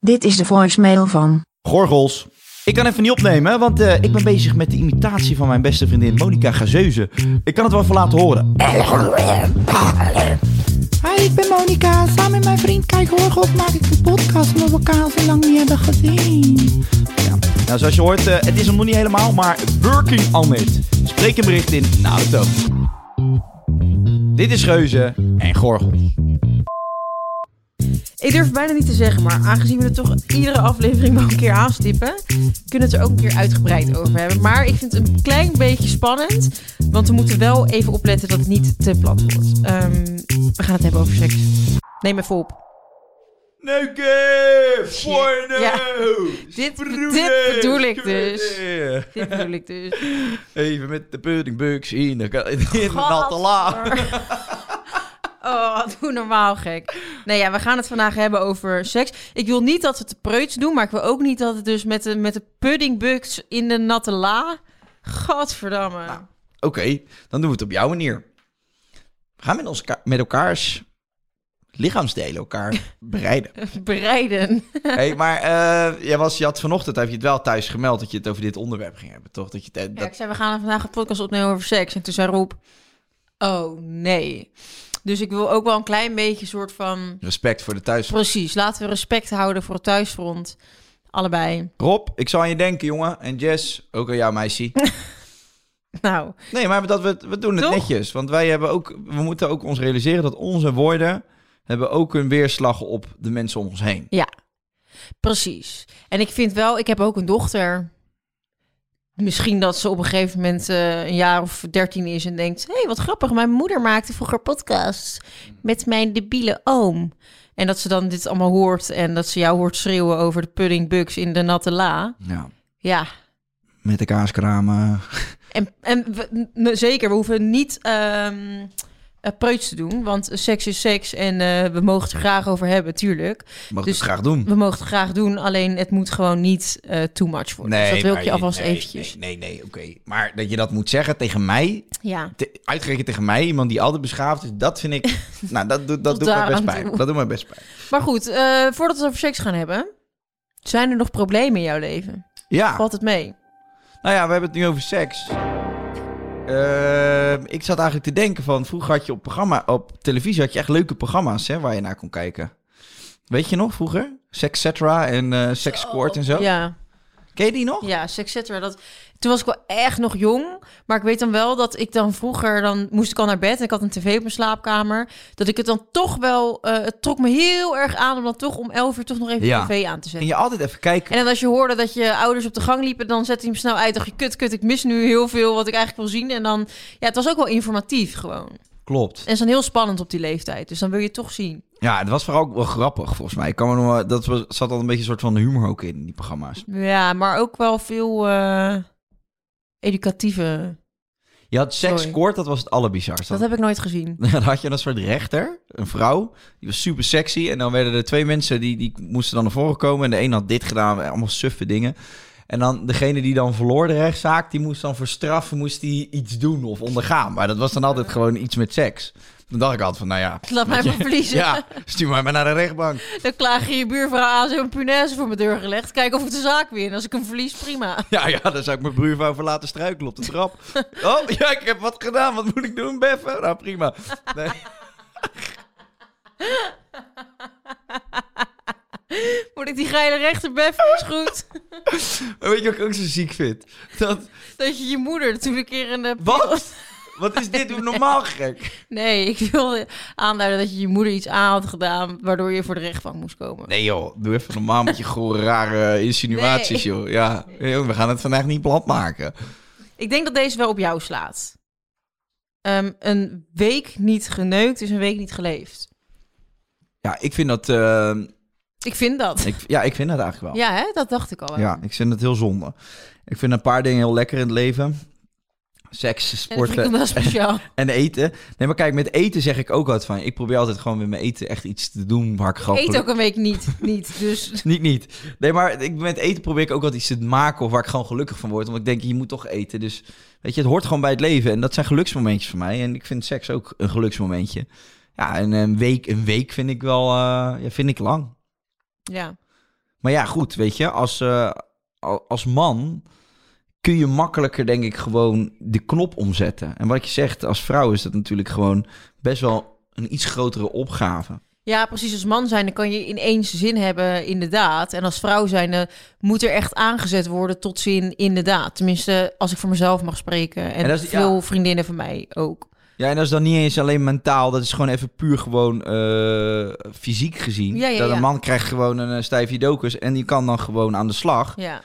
Dit is de voicemail van. Gorgels. Ik kan even niet opnemen, want eh, ik ben bezig met de imitatie van mijn beste vriendin Monica Gazeuze. Ik kan het wel even laten horen. Hi, ik ben Monika. Samen met mijn vriend Kijk Horgels maak ik een podcast omdat we elkaar al zo lang niet hebben gezien. Ja. Nou, zoals je hoort, eh, het is hem nog niet helemaal, maar working on it. Spreek een bericht in de auto. Dit is Geuze en Gorgels. Ik durf bijna niet te zeggen, maar aangezien we het toch iedere aflevering wel een keer aanstippen, kunnen we het er ook een keer uitgebreid over hebben. Maar ik vind het een klein beetje spannend, want we moeten wel even opletten dat het niet te plat wordt. Ehm, we gaan het hebben over seks. Neem even op. Neuke! Porno! Ja. Dit, dit bedoel ik dus. Dit bedoel ik dus. Even met de puddingbugs in de, in de natte la. Oh, doe normaal gek. Nee, ja, we gaan het vandaag hebben over seks. Ik wil niet dat we het te preuts doen, maar ik wil ook niet dat het dus met de, met de puddingbugs in de natte la. Godverdamme. Nou. Oké, dan doen we het op jouw manier. We gaan met, ons, met elkaars lichaamsdelen elkaar bereiden. Bereiden. hey, maar eh, jij was, je had vanochtend, heb je het wel thuis gemeld dat je het over dit onderwerp ging hebben, toch? Dat je het, Ja, dat, ik zei, we gaan vandaag een podcast opnemen over seks. En toen zei Rob, oh nee. Dus ik wil ook wel een klein beetje soort van... respect voor de thuis. Precies, laten we respect houden voor het thuisfront. Allebei. Rob, ik zal aan je denken, jongen. En Jess, ook aan jou, meisje. Nou, Nee, maar dat we, we doen het Toch? netjes. Want wij hebben ook, we moeten ook ons realiseren dat onze woorden hebben ook een weerslag op de mensen om ons heen. ja. Precies. En ik vind wel, ik heb ook een dochter. Misschien dat ze op een gegeven moment eh, een jaar of dertien is en denkt... hé, hey, wat grappig, mijn moeder maakte vroeger podcasts met mijn debiele oom. En dat ze dan dit allemaal hoort en dat ze jou hoort schreeuwen over de puddingbugs in de natte la. Ja, Ja, met de kaaskramen. en, en we- zeker, we hoeven niet ehm eh, preuts te doen, want seks is seks en eh, we mogen het er graag over hebben, tuurlijk. Mag Dus ik het graag doen. We mogen het graag doen, alleen het moet gewoon niet eh, too much worden. dus dat wil ik je alvast nee, eventjes. Nee, nee, nee oké. Maar dat je dat moet zeggen tegen mij, Ja, te, uitgerekend tegen mij, iemand die altijd beschaafd is, dat vind ik, nou, dat, doet- dat doet mij best pijn. Dat doet mij best pijn. maar goed, eh, voordat we het over seks gaan hebben, zijn er nog problemen in jouw leven? Ja, Valt het mee? nou ja, we hebben het nu over seks. Ehm, ik zat eigenlijk te denken van, vroeger had je op, programma, op televisie had je echt leuke programma's hè, waar je naar kon kijken. Weet je nog, vroeger? Sex Cetera en eh Sex Squirt en zo. Ja, Ken je die nog? ja, seks, cetera. Dat, toen was ik wel echt nog jong, maar ik weet dan wel dat ik dan vroeger, dan moest ik al naar bed en ik had een tv op mijn slaapkamer, dat ik het dan toch wel, eh, het trok me heel erg aan om dan toch om 11 uur toch nog even Ja. de tv aan te zetten. Ging je altijd even kijken. En dan als je hoorde dat je ouders op de gang liepen, dan zette je hem snel uit. Dacht je, kut, kut, ik mis nu heel veel wat ik eigenlijk wil zien. En dan, ja, het was ook wel informatief gewoon. Klopt. En is dan heel spannend op die leeftijd. Dus dan wil je het toch zien. Ja, het was vooral ook wel grappig volgens mij. Ik kan me nog dat was, zat al een beetje een soort van humor ook in, die programma's. Ja, maar ook wel veel eh, educatieve. Je had Sex Sorry. Squirt, dat was het allerbizarste. Dat heb ik nooit gezien. Dan had je een soort rechter, een vrouw, die was super sexy. En dan werden er twee mensen die, die moesten dan naar voren komen. En de een had dit gedaan, allemaal suffe dingen. En dan degene die dan verloor de rechtszaak, die moest dan voor straffen, moest die iets doen of ondergaan. Maar dat was dan altijd gewoon iets met seks. Dan dacht ik altijd van, nou ja... Laat mij je, maar verliezen. Ja, stuur mij maar naar de rechtbank. Dan klaag je je buurvrouw aan, ze hebben een punaise voor mijn deur gelegd. Kijk of ik de zaak win. Als ik hem verlies, prima. Ja, ja, daar zou ik mijn buurvrouw voor laten struikelen op de trap. Oh, ja, ik heb wat gedaan. Wat moet ik doen, Beffen? Nou, prima. Nee. ik die geile rechterbef is goed. Weet je wat ik ook zo ziek vind? Dat, Dat je je moeder toen een keer in de... wat? Wat is dit? Doe normaal gek. Nee, ik wilde aanduiden dat je je moeder iets aan had gedaan... waardoor je voor de rechtbank moest komen. Nee joh, doe even normaal met je gore rare insinuaties Nee. joh. Ja, we gaan het vandaag niet plat maken. Ik denk dat deze wel op jou slaat. Ehm, een week niet geneukt is een week niet geleefd. Ja, ik vind dat... eh, Ik vind dat. ik, ja, ik vind dat eigenlijk wel. Ja, hè? dat dacht ik al. wel. Ja, ik vind het heel zonde. Ik vind een paar dingen heel lekker in het leven. Seks, En sporten wel speciaal. en eten. Nee, maar kijk, met eten zeg ik ook wat van. Ik probeer altijd gewoon met mijn eten echt iets te doen waar ik gewoon... Eet ook een week niet. niet dus Niet, niet. Nee, maar ik, met eten probeer ik ook wat iets te maken of waar ik gewoon gelukkig van word. Want ik denk, je moet toch eten. Dus weet je, het hoort gewoon bij het leven. En dat zijn geluksmomentjes voor mij. En ik vind seks ook een geluksmomentje. Ja, en een week, een week vind ik wel, eh, ja, vind ik lang. Ja. Maar ja, goed, weet je, als, eh, al- als man kun je makkelijker, denk ik, gewoon de knop omzetten. En wat je zegt, als vrouw is dat natuurlijk gewoon best wel een iets grotere opgave. ja, precies. Als man zijn, dan kan je ineens zin hebben, inderdaad. En als vrouw zijn, moet er echt aangezet worden tot zin, inderdaad. Tenminste, als ik voor mezelf mag spreken. En, is- veel ja. vriendinnen van mij ook. Ja, en dat is dan niet eens alleen mentaal, dat is gewoon even puur gewoon eh, fysiek gezien. Ja, ja, dat een man krijgt gewoon een uh, stijfje docus en die kan dan gewoon aan de slag. Ja.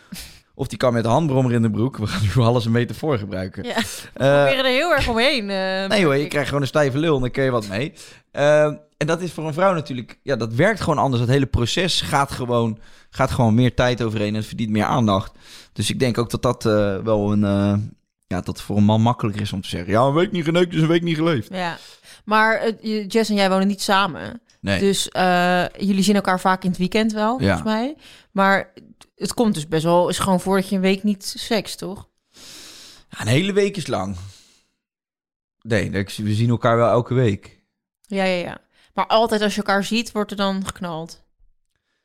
Of die kan met de handbrommer in de broek. We gaan nu alles een metafoor gebruiken. ja. Eh, We proberen er heel erg omheen. eh, Nee hoor, je krijgt gewoon een stijve lul en dan kun je wat mee. Eh, en dat is voor een vrouw natuurlijk, ja, dat werkt gewoon anders. Het hele proces gaat gewoon, gaat gewoon meer tijd overheen en het verdient meer aandacht. Dus ik denk ook dat dat eh, wel een, eh, ja, dat het voor een man makkelijker is om te zeggen, ja, een week niet geneukt is een week niet geleefd. Ja. Maar je- Jess en jij wonen niet samen. Nee. Dus eh, jullie zien elkaar vaak in het weekend wel, Ja. volgens mij. Maar het komt dus best wel is gewoon voordat je een week niet seks, toch? Ja, een hele week is lang. Nee, dat- we zien elkaar wel elke week. Ja, ja, ja. Maar altijd als je elkaar ziet, wordt er dan geknald.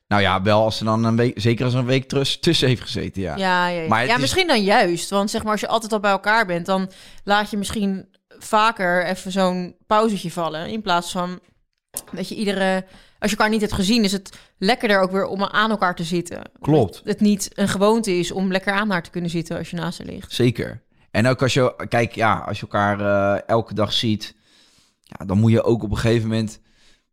Nou ja, wel als er dan een week, zeker als een week tussen heeft gezeten, ja. Ja, ja, ja. Maar ja is- misschien dan juist. Want zeg maar, als je altijd al bij elkaar bent, dan laat je misschien vaker even zo'n pauzetje vallen. In plaats van dat je iedere... Als je elkaar niet hebt gezien, is het lekkerder ook weer om aan elkaar te zitten. Klopt. Dat het niet een gewoonte is om lekker aan haar te kunnen zitten als je naast haar ligt. Zeker. En ook als je, kijk, ja, als je elkaar eh, elke dag ziet, ja, dan moet je ook op een gegeven moment,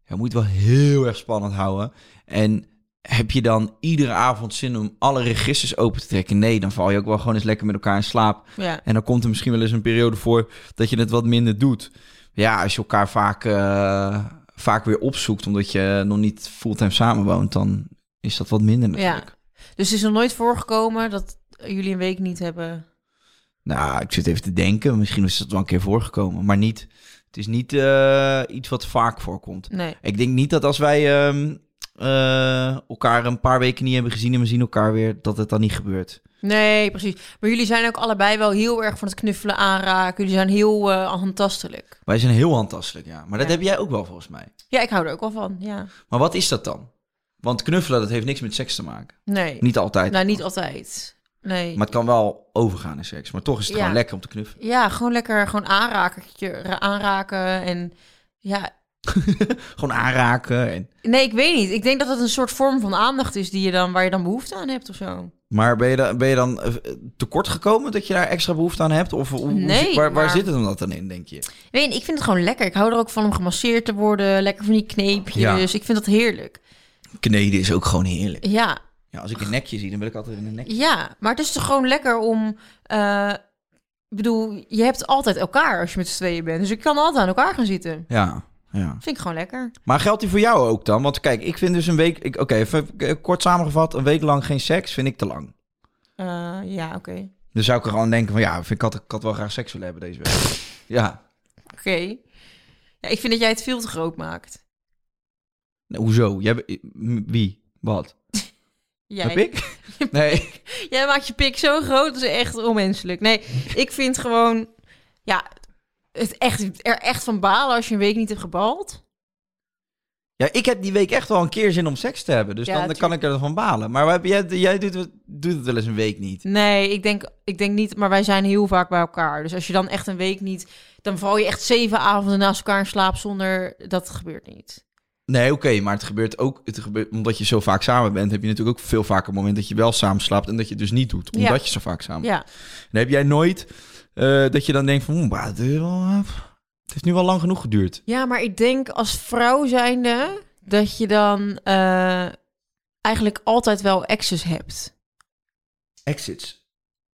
ja, moet je het wel heel erg spannend houden. En heb je dan iedere avond zin om alle registers open te trekken? Nee, dan val je ook wel gewoon eens lekker met elkaar in slaap. Ja. En dan komt er misschien wel eens een periode voor dat je het wat minder doet. Ja, als je elkaar vaak, eh, vaak weer opzoekt, omdat je nog niet fulltime samenwoont, dan is dat wat minder natuurlijk. Dus het is nog nooit voorgekomen dat jullie een week niet hebben... Nou, ik zit even te denken. Misschien is het wel een keer voorgekomen, maar niet. Het is niet eh, iets wat vaak voorkomt. Nee. Ik denk niet dat als wij ehm, eh, elkaar een paar weken niet hebben gezien en we zien elkaar weer, dat het dan niet gebeurt. Nee, precies. Maar jullie zijn ook allebei wel heel erg van het knuffelen aanraken. Jullie zijn heel eh handtastelijk. Wij zijn heel handtastelijk, ja. Maar dat Ja. heb jij ook wel volgens mij. Ja, ik hou er ook wel van, ja. Maar wat is dat dan? Want knuffelen, dat heeft niks met seks te maken. Nee. Niet altijd. Nou, niet altijd. Nee. Maar het kan wel overgaan in seks. Maar toch is het Ja. gewoon lekker om te knuffelen. Ja, gewoon lekker gewoon aanrakertje ra- aanraken. En ja, Gewoon aanraken. En... nee, ik weet niet. Ik denk dat het een soort vorm van aandacht is die je dan, waar je dan behoefte aan hebt of zo. Maar ben je, dan, ben je dan eh, tekort gekomen dat je daar extra behoefte aan hebt? Of hoe- Nee, waar, waar maar- zit het hem dat dan in, denk je? Ik weet ik vind het gewoon lekker. Ik hou er ook van om gemasseerd te worden. Lekker van die kneepjes. Ja. Ik vind dat heerlijk. Kneden is ook gewoon heerlijk. Ja, Ja, als ik een nekje zie, dan wil ik altijd in een nekje. ja. Maar het is toch gewoon lekker om... eh, ik bedoel, je hebt altijd elkaar als je met z'n tweeën bent. Dus ik kan altijd aan elkaar gaan zitten. Ja, ja. Vind ik gewoon lekker. Maar geldt die voor jou ook dan? Want kijk, ik vind dus een week... ik- Oké, even kort samengevat. Een week lang geen seks vind ik te lang. Eh, ja, oké. Dan zou ik er gewoon denken van... Ja, vind ik, had, ik had wel graag seks willen hebben deze week. ja. Oké. Ja, ik vind dat jij het veel te groot maakt. Nou, hoezo? Jij, wie? Wat? Jij, Heb ik? Nee. jij maakt je pik zo groot, dat is echt onmenselijk. Nee, ik vind gewoon... Ja, het echt, er echt van balen als je een week niet hebt gebald. Ja, ik heb die week echt wel een keer zin om seks te hebben. Dus Ja, dan, dan kan ik ervan balen. Maar heb jij, jij doet, het- doet het wel eens een week niet. Nee, ik denk, ik denk niet, maar wij zijn heel vaak bij elkaar. Dus als je dan echt een week niet... Dan val je echt zeven avonden naast elkaar in slaap zonder... Dat gebeurt niet. Nee, oké, maar het gebeurt ook... Het gebeurt, omdat je zo vaak samen bent, heb je natuurlijk ook veel vaker het moment dat je wel samen slaapt en dat je het dus niet doet. Omdat Ja. je zo vaak samen Ja. Dan heb jij nooit eh, dat je dan denkt van... "Oeh, maar het, is wel, eh, het heeft nu wel lang genoeg geduurd. ja, maar ik denk als vrouw zijnde dat je dan eh, eigenlijk altijd wel access hebt. Exits.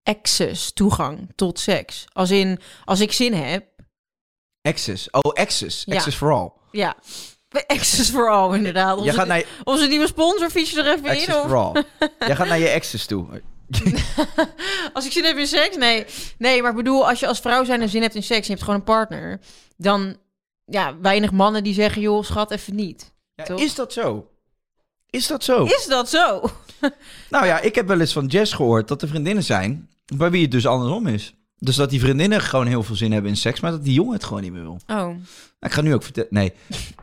Access, toegang tot seks. Als in, als ik zin heb, Access. Oh, access. Ja. Access for all. ja. Access for all, inderdaad. Onze, Jij gaat naar je, onze nieuwe sponsor, fiets je er even in? access for all. Jij gaat naar je access toe. Als ik zin heb in seks? Nee. Nee, maar ik bedoel, als je als vrouw zijn en zin hebt in seks en je hebt gewoon een partner, dan ja, weinig mannen die zeggen, joh, schat, even niet. Ja, is dat zo? Is dat zo? Is dat zo? Nou ja, ik heb wel eens van Jess gehoord dat er vriendinnen zijn bij wie het dus andersom is. Dus dat die vriendinnen gewoon heel veel zin hebben in seks, maar dat die jongen het gewoon niet meer wil. Oh. Nou, ik ga nu ook vertellen. Nee.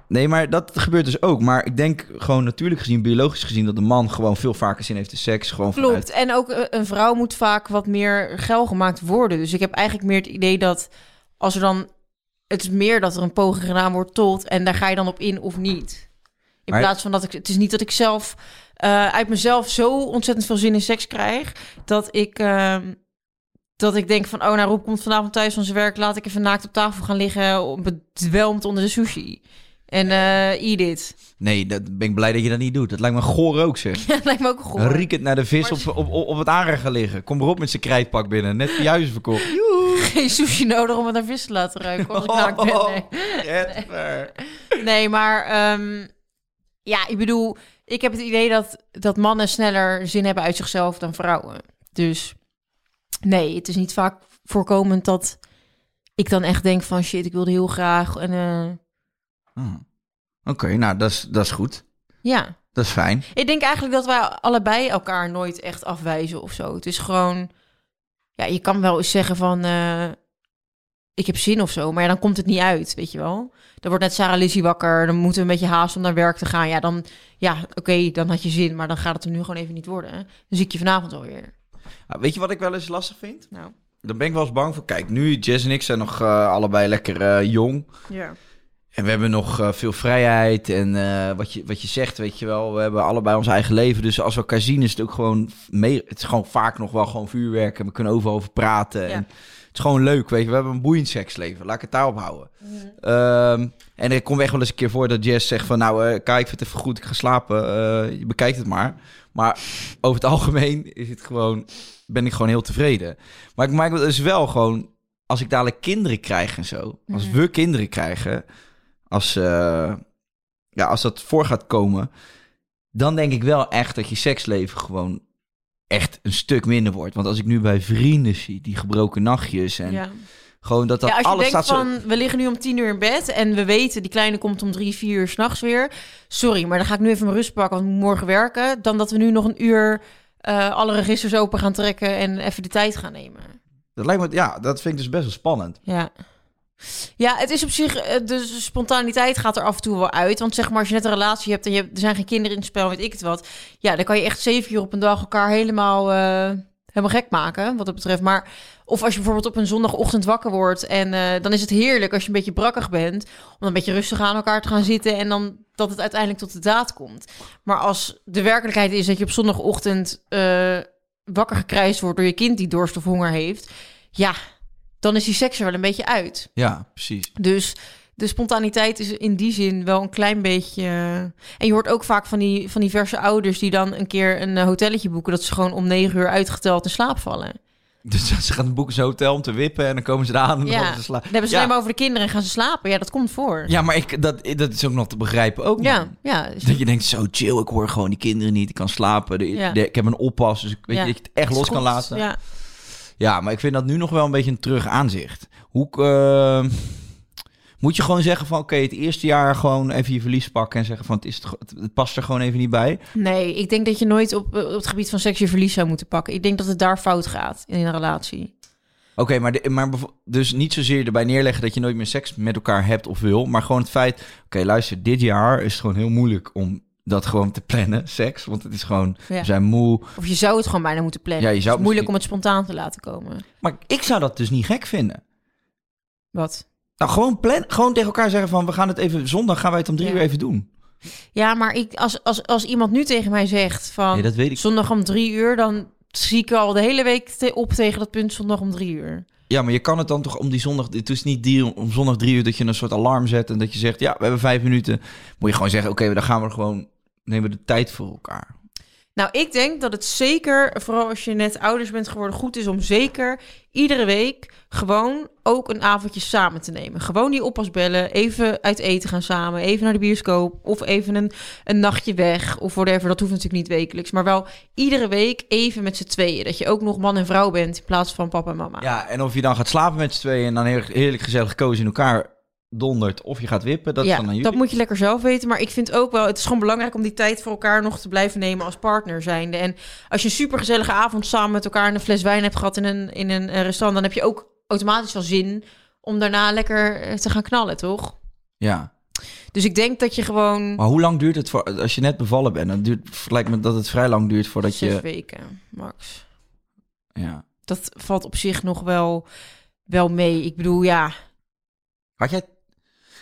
nee, maar dat gebeurt dus ook. Maar ik denk gewoon natuurlijk gezien, biologisch gezien, dat de man gewoon veel vaker zin heeft in seks. Gewoon Klopt. vanuit. En ook eh, een vrouw moet vaak wat meer geil gemaakt worden. Dus ik heb eigenlijk meer het idee dat als er dan... Het is meer dat er een poging gedaan wordt tot... en daar ga je dan op in of niet. In Maar- plaats van dat ik... Het is niet dat ik zelf eh, uit mezelf zo ontzettend veel zin in seks krijg... dat ik... ehm, dat ik denk van, oh, nou, Rob komt vanavond thuis van zijn werk. Laat ik even naakt op tafel gaan liggen, bedwelmd onder de sushi. En eh eat it. Nee, dat ben ik blij dat je dat niet doet. Dat lijkt me goor ook, zeg. Ja, dat lijkt me ook goed. Riekend naar de vis op, op, op, het aanrecht gaan liggen. Kom erop met zijn krijtpak binnen. Net de juist verkocht. Geen sushi nodig om het naar vis te laten ruiken. Als ik naakt ben. Nee. Jetver. Nee, maar ehm, ja, ik bedoel, ik heb het idee dat, dat mannen sneller zin hebben uit zichzelf dan vrouwen. Dus nee, het is niet vaak voorkomend dat ik dan echt denk van shit, ik wilde heel graag. En eh, Ah. Oké, nou, dat is, dat is goed. ja, Dat is fijn. ik denk eigenlijk dat wij allebei elkaar nooit echt afwijzen of zo. Het is gewoon, ja, je kan wel eens zeggen van eh, ik heb zin of zo, maar ja, dan komt het niet uit, weet je wel. Dan wordt net Sarah Lizzie wakker, dan moeten we een beetje haast om naar werk te gaan. Ja, dan, ja, oké, dan had je zin, maar dan gaat het er nu gewoon even niet worden. Dan zie ik je vanavond alweer. Ah, weet je wat ik wel eens lastig vind? Nou, Dan ben ik wel eens bang voor. Kijk, nu Jess en ik zijn nog eh, allebei lekker eh, jong. ja. En we hebben nog eh, veel vrijheid. En wat, je, wat je zegt, weet je wel. We hebben allebei ons eigen leven. Dus als we elkaar zien, is het ook gewoon... Mee, het is gewoon vaak nog wel gewoon vuurwerk. En we kunnen overal over praten. Ja. En het is gewoon leuk, weet je. We hebben een boeiend seksleven. Laat ik het daarop houden. Ehm, en er komt echt wel eens een keer voor dat Jess zegt van... Nou, eh kijk, ik vind het even goed. Ik ga slapen. Eh, je bekijkt het maar. Maar over het algemeen is het gewoon... Ben ik gewoon heel tevreden. Maar ik maak het dus wel gewoon... Als ik dadelijk kinderen krijg en zo. Als we kinderen krijgen als, eh, ja, als dat voor gaat komen, dan denk ik wel echt dat je seksleven gewoon echt een stuk minder wordt. Want als ik nu bij vrienden zie, die gebroken nachtjes en ja. Gewoon dat dat ja, als je alles denkt staat zo... van, we liggen nu om tien uur in bed en we weten, die kleine komt om drie, vier uur s'nachts weer. Sorry, maar dan ga ik nu even mijn rust pakken, want ik moet morgen werken. Dan dat we nu nog een uur eh, alle registers open gaan trekken en even de tijd gaan nemen. Dat lijkt me, ja, dat vind ik dus best wel spannend. Ja. Ja, het is op zich, eh, de spontaniteit gaat er af en toe wel uit. Want zeg maar, als je net een relatie hebt en je hebt, er zijn geen kinderen in het spel, weet ik het wat. Ja, dan kan je echt zeven keer op een dag elkaar helemaal, eh, helemaal gek maken, wat dat betreft. Maar, of als je bijvoorbeeld op een zondagochtend wakker wordt en eh, dan is het heerlijk als je een beetje brakkig bent, om dan een beetje rustig aan elkaar te gaan zitten en dan dat het uiteindelijk tot de daad komt. Maar als de werkelijkheid is dat je op zondagochtend eh, wakker gekrijsd wordt door je kind die dorst of honger heeft, ja, dan is die seks er wel een beetje uit. Ja, precies. Dus de spontaniteit is in die zin wel een klein beetje. En je hoort ook vaak van die, van diverse ouders die dan een keer een eh, hotelletje boeken. dat ze gewoon om negen uur uitgeteld in slaap vallen. Dus ze gaan boeken zijn hotel om te wippen en dan komen ze eraan en dan Ja, gaan ze sla- dan hebben ze ja. alleen maar over de kinderen en gaan ze slapen. Ja, dat komt voor. Ja, maar ik, dat, dat is ook nog te begrijpen ook. ja. man. ja, dus- Dat je denkt, zo chill, ik hoor gewoon die kinderen niet. Ik kan slapen. De- Ja. de- ik heb een oppas, dus ik weet je, dat je het echt los kan laten. Ja. Ja, maar ik vind dat nu nog wel een beetje een terug aanzicht. Hoe eh, moet je gewoon zeggen van oké, het eerste jaar gewoon even je verlies pakken en zeggen van het, is het, het, past er gewoon even niet bij. Nee, ik denk dat je nooit op, op het gebied van seks je verlies zou moeten pakken. Ik denk dat het daar fout gaat in een relatie. Oké, maar, de, maar dus niet zozeer erbij neerleggen dat je nooit meer seks met elkaar hebt of wil, maar gewoon het feit, oké, luister, dit jaar is het gewoon heel moeilijk om dat gewoon te plannen, seks, want het is gewoon, Ja. we zijn moe. Of je zou het gewoon bijna moeten plannen. Ja, je zou het is moeilijk misschien- om het spontaan te laten komen. Maar ik zou dat dus niet gek vinden. Wat? Nou, gewoon plan, gewoon tegen elkaar zeggen van we gaan het even zondag gaan wij het om drie Ja. uur even doen. Ja, maar ik, als, als, als iemand nu tegen mij zegt van Nee, dat weet ik. zondag om drie uur, dan zie ik al de hele week te- op tegen dat punt zondag om drie uur. Ja, maar je kan het dan toch om die zondag... Het is niet die, om zondag drie uur dat je een soort alarm zet... en dat je zegt, ja, we hebben vijf minuten. Moet je gewoon zeggen, oké, dan gaan we gewoon... nemen we de tijd voor elkaar. Nou, ik denk dat het zeker, vooral als je net ouders bent geworden, goed is om zeker iedere week gewoon ook een avondje samen te nemen. Gewoon die oppas bellen, even uit eten gaan samen, even naar de bioscoop of even een, een nachtje weg of whatever. Dat hoeft natuurlijk niet wekelijks, maar wel iedere week even met z'n tweeën. Dat je ook nog man en vrouw bent in plaats van papa en mama. Ja, en of je dan gaat slapen met z'n tweeën... en dan heel, heerlijk gezellig gekozen in elkaar dondert... of je gaat wippen, dat is ja, dan aan jullie. dat moet je lekker zelf weten. Maar ik vind ook wel, het is gewoon belangrijk om die tijd voor elkaar nog te blijven nemen als partner zijnde. En als je een supergezellige avond samen met elkaar een fles wijn hebt gehad in een, in een eh, restaurant, dan heb je ook automatisch wel zin om daarna lekker eh, te gaan knallen, toch? Ja, Dus ik denk dat je gewoon maar hoe lang duurt het voor... Als je net bevallen bent, dan duurt, lijkt me dat het vrij lang duurt voordat zes je... weken, max. Ja. Dat valt op zich nog wel, wel mee. Ik bedoel, ja, Had jij...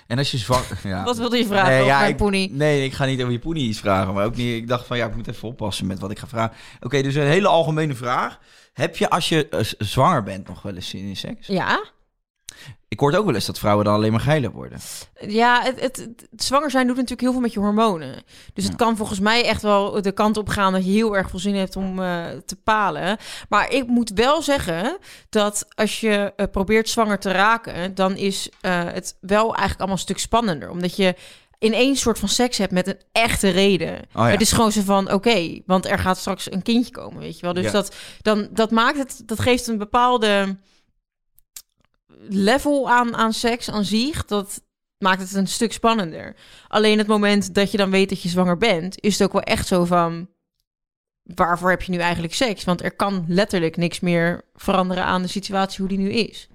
En als je zwanger... Ja. wat wilde je vragen Nee, over ja, mijn ik- pony? Nee, ik ga niet over je poenie iets vragen. Maar ook niet... Ik dacht van, ja, ik moet even oppassen met wat ik ga vragen. Oké, dus een hele algemene vraag. Heb je als je eh, zwanger bent nog wel eens zin in seks? Ja, Ik hoor ook wel eens dat vrouwen dan alleen maar geiler worden. Ja, het, het, zwanger zijn doet natuurlijk heel veel met je hormonen. Dus het kan volgens mij echt wel de kant op gaan dat je heel erg veel zin hebt om eh, te palen. Maar ik moet wel zeggen dat als je eh, probeert zwanger te raken, dan is eh, het wel eigenlijk allemaal een stuk spannender. Omdat je ineens soort van seks hebt met een echte reden. Oh ja. Het is gewoon zo van, oké, want er gaat straks een kindje komen, weet je wel. Dus Ja. dat, dan, dat maakt het, dat geeft een bepaalde level aan, aan seks aan zich. Dat maakt het een stuk spannender. Alleen het moment dat je dan weet dat je zwanger bent, is het ook wel echt zo van, waarvoor heb je nu eigenlijk seks? Want er kan letterlijk niks meer veranderen aan de situatie hoe die nu is.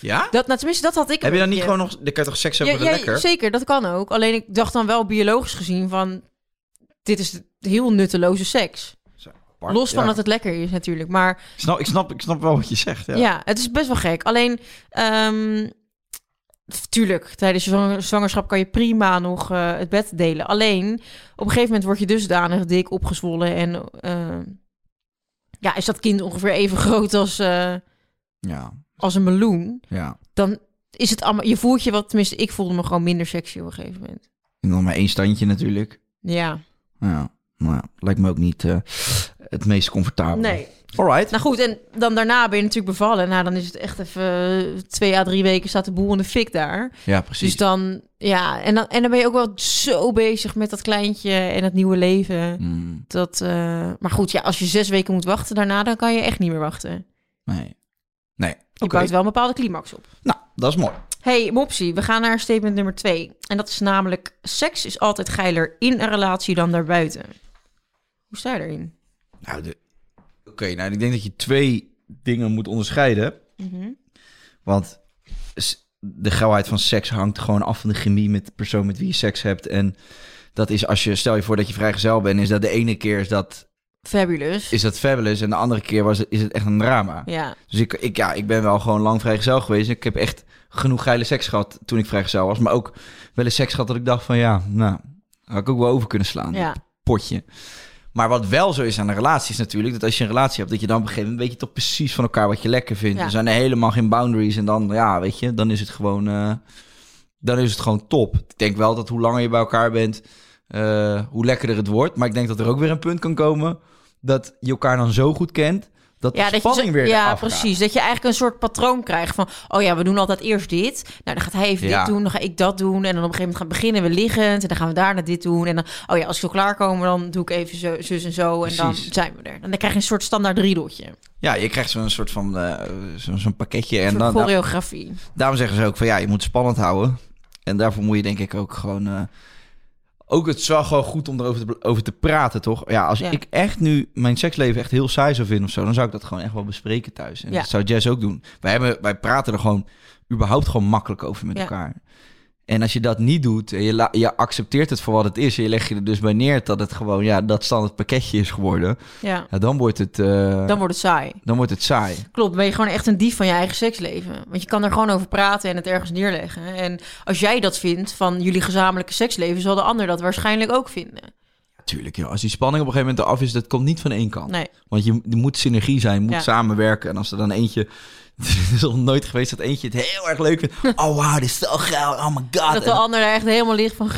Ja? Dat, nou, tenminste, dat had ik. Heb je dan niet gewoon nog... Dan kan je toch seks hebben ja, lekker? zeker, dat kan ook. Alleen ik dacht dan wel biologisch gezien van, dit is heel nutteloze seks. Apart, Los van ja. dat het lekker is natuurlijk, maar Ik snap, ik, snap, ik snap wel wat je zegt. Ja. ja. het is best wel gek. Alleen, ehm, tuurlijk, tijdens je zwang- zwangerschap kan je prima nog eh, het bed delen. Alleen, op een gegeven moment word je dusdanig dik opgezwollen en eh, ja, is dat kind ongeveer even groot als, eh, Ja, als een meloen. ja. Dan is het allemaal, je voelt je wat, tenminste, ik voelde me gewoon minder sexy op een gegeven moment. En dan maar één standje natuurlijk. Ja, Ja, nou ja, lijkt me ook niet het meest comfortabel. nee. Alright. Nou goed, en dan daarna ben je natuurlijk bevallen. Nou, dan is het echt even eh, twee à drie weken staat de boel in de fik daar. ja, precies. Dus dan, ja, en dan, en dan ben je ook wel zo bezig met dat kleintje en het nieuwe leven. Mm, Dat, eh, maar goed, ja, als je zes weken moet wachten daarna, dan kan je echt niet meer wachten. nee. Nee. Je Oké. bouwt wel een bepaalde climax op. Nou, dat is mooi. Hey, Mopsie, we gaan naar statement nummer twee. En dat is namelijk, seks is altijd geiler in een relatie dan daarbuiten. Hoe sta je erin? Nou, de... Oké, nou, ik denk dat je twee dingen moet onderscheiden. Mhm. Want de geilheid van seks hangt gewoon af van de chemie met de persoon met wie je seks hebt. En dat is als je, stel je voor dat je vrijgezel bent, is dat de ene keer is dat, Fabulous. is dat fabulous en de andere keer was het, is het echt een drama. Ja, Dus ik, ik, ja, ik ben wel gewoon lang vrijgezel geweest. Ik heb echt genoeg geile seks gehad toen ik vrijgezel was. Maar ook wel eens seks gehad dat ik dacht van ja, nou, had ik ook wel over kunnen slaan. ja. Potje. Maar wat wel zo is aan een relatie is natuurlijk dat als je een relatie hebt, dat je dan op een gegeven moment weet je toch precies van elkaar wat je lekker vindt. Ja. Er zijn er helemaal geen boundaries en dan, ja, weet je, dan is het gewoon, eh, dan is het gewoon top. Ik denk wel dat hoe langer je bij elkaar bent, eh, hoe lekkerder het wordt. Maar ik denk dat er ook weer een punt kan komen dat je elkaar dan zo goed kent dat Ja, de dat je spanning weer ja precies. Dat je eigenlijk een soort patroon krijgt van... oh ja, we doen altijd eerst dit. Nou, dan gaat hij even Ja. dit doen, dan ga ik dat doen. En dan op een gegeven moment gaan beginnen we liggend... en dan gaan we daarna dit doen. En dan, oh ja, als ik zo klaarkomen, dan doe ik even zo, zus en zo... en dan zijn we er. Dan krijg je een soort standaard riedeltje. Ja, je krijgt zo'n soort van eh, zo- zo'n pakketje. En dan, choreografie. daarom zeggen ze ook van ja, je moet het spannend houden. En daarvoor moet je denk ik ook gewoon. eh, ook het wel gewoon goed om erover te, over te praten, toch? Ja, als Ja. ik echt nu mijn seksleven echt heel saai zou vinden of zo, dan zou ik dat gewoon echt wel bespreken thuis. En Ja. dat zou Jess ook doen. Wij, hebben, wij praten er gewoon überhaupt gewoon makkelijk over met elkaar. En als je dat niet doet en je, je accepteert het voor wat het is... en je legt je er dus bij neer dat het gewoon ja, dat standaard pakketje is geworden... Ja, Ja, dan wordt het, eh, dan wordt het saai. dan wordt het saai. Klopt, ben je gewoon echt een dief van je eigen seksleven. Want je kan er gewoon over praten en het ergens neerleggen. En als jij dat vindt van jullie gezamenlijke seksleven, zal de ander dat waarschijnlijk ook vinden. Tuurlijk, ja. Als die spanning op een gegeven moment eraf is, dat komt niet van één kant. Nee. Want je, er moet synergie zijn, moet Ja. samenwerken. En als er dan eentje... Het is nog nooit geweest dat eentje het heel erg leuk vindt. Oh, wauw, dit is zo geil. Oh my god. dat de ander er echt helemaal ligt van,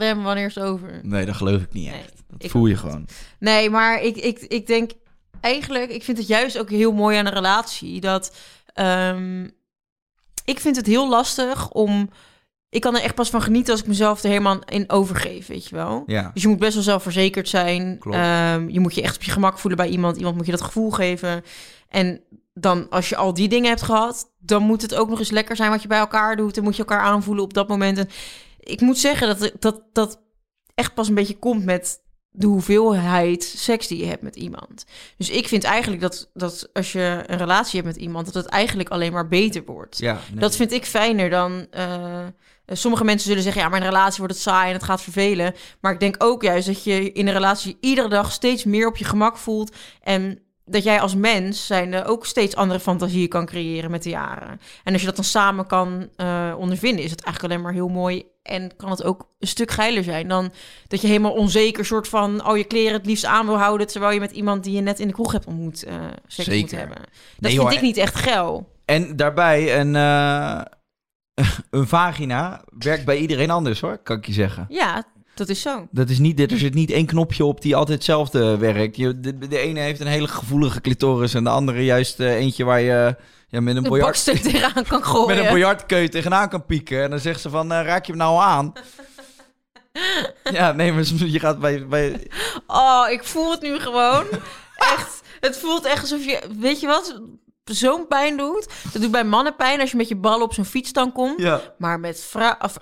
hem, wanneer is het over? Nee, dat geloof ik niet Nee, echt. Dat voel je gewoon. Nee, maar ik, ik, ik denk eigenlijk, ik vind het juist ook heel mooi aan een relatie. Dat ehm, ik vind het heel lastig om. Ik kan er echt pas van genieten als ik mezelf er helemaal in overgeef, weet je wel. Ja. Dus je moet best wel zelfverzekerd zijn. Klopt. Ehm, je moet je echt op je gemak voelen bij iemand. Iemand moet je dat gevoel geven. En dan, als je al die dingen hebt gehad, dan moet het ook nog eens lekker zijn wat je bij elkaar doet. Dan moet je elkaar aanvoelen op dat moment. En ik moet zeggen dat dat, dat echt pas een beetje komt met de hoeveelheid seks die je hebt met iemand. Dus ik vind eigenlijk dat, dat als je een relatie hebt met iemand, dat het eigenlijk alleen maar beter wordt. Ja, nee. Dat vind ik fijner dan. eh, sommige mensen zullen zeggen: ja, maar in een relatie wordt het saai en het gaat vervelen. Maar ik denk ook juist dat je in een relatie iedere dag steeds meer op je gemak voelt. En dat jij als mens zijnde ook steeds andere fantasieën kan creëren met de jaren. En als je dat dan samen kan eh, ondervinden, is het eigenlijk alleen maar heel mooi. En kan het ook een stuk geiler zijn dan dat je helemaal onzeker soort van... oh, je kleren het liefst aan wil houden... terwijl je met iemand die je net in de kroeg hebt ontmoet eh seks moet Zeker. hebben. Dat Nee, vind ik niet echt geil. En daarbij een, eh, een vagina werkt bij iedereen anders hoor, kan ik je zeggen. Ja, dat is zo. Dat is niet, er zit niet één knopje op die altijd hetzelfde werkt. Je, de, de ene heeft een hele gevoelige clitoris en de andere juist eh, eentje waar je ja, met een Een biljart, tegenaan kan gooien. met een biljartkeut tegenaan kan pieken. En dan zegt ze van, eh, raak je hem nou aan? ja, nee, maar je gaat bij... bij Oh, ik voel het nu gewoon. echt. Het voelt echt alsof je... Weet je wat? Zo'n pijn doet. Dat doet bij mannen pijn als je met je ballen op zo'n fietsstang komt. ja. Maar met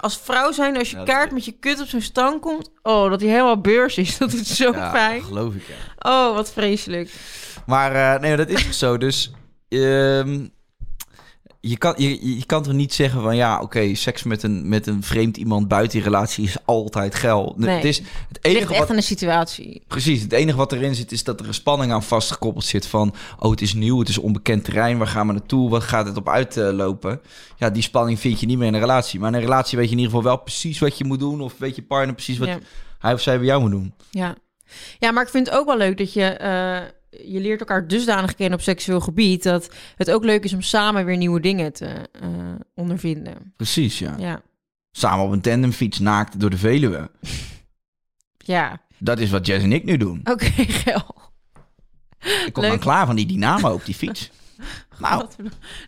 als, vrouw zijn, als je Ja, kaart met je kut op zo'n stang komt... Oh, dat hij helemaal beurs is. Dat doet zo ja, pijn. geloof ik, ja. Oh, wat vreselijk. Maar eh, nee, dat is toch zo. Dus ehm, je, kan, je, je kan toch niet zeggen van ja, oké, seks met een, met een vreemd iemand buiten die relatie is altijd geil. Nee. Het is het Het enige ligt echt wat, aan de situatie. precies, het enige wat erin zit is dat er een spanning aan vastgekoppeld zit van oh, het is nieuw, het is onbekend terrein, waar gaan we naartoe, wat gaat het op uitlopen? ja, die spanning vind je niet meer in een relatie. Maar in een relatie weet je in ieder geval wel precies wat je moet doen of weet je partner precies wat Ja. hij of zij bij jou moet doen. Ja. ja, maar ik vind het ook wel leuk dat je... eh, je leert elkaar dusdanig kennen op seksueel gebied... dat het ook leuk is om samen weer nieuwe dingen te eh, ondervinden. Precies, ja. Ja. Samen op een tandemfiets naakt door de Veluwe. Ja, Dat is wat Jess en ik nu doen. oké, geil. Ik kom Leuk. dan klaar van die dynamo op die fiets. Nou,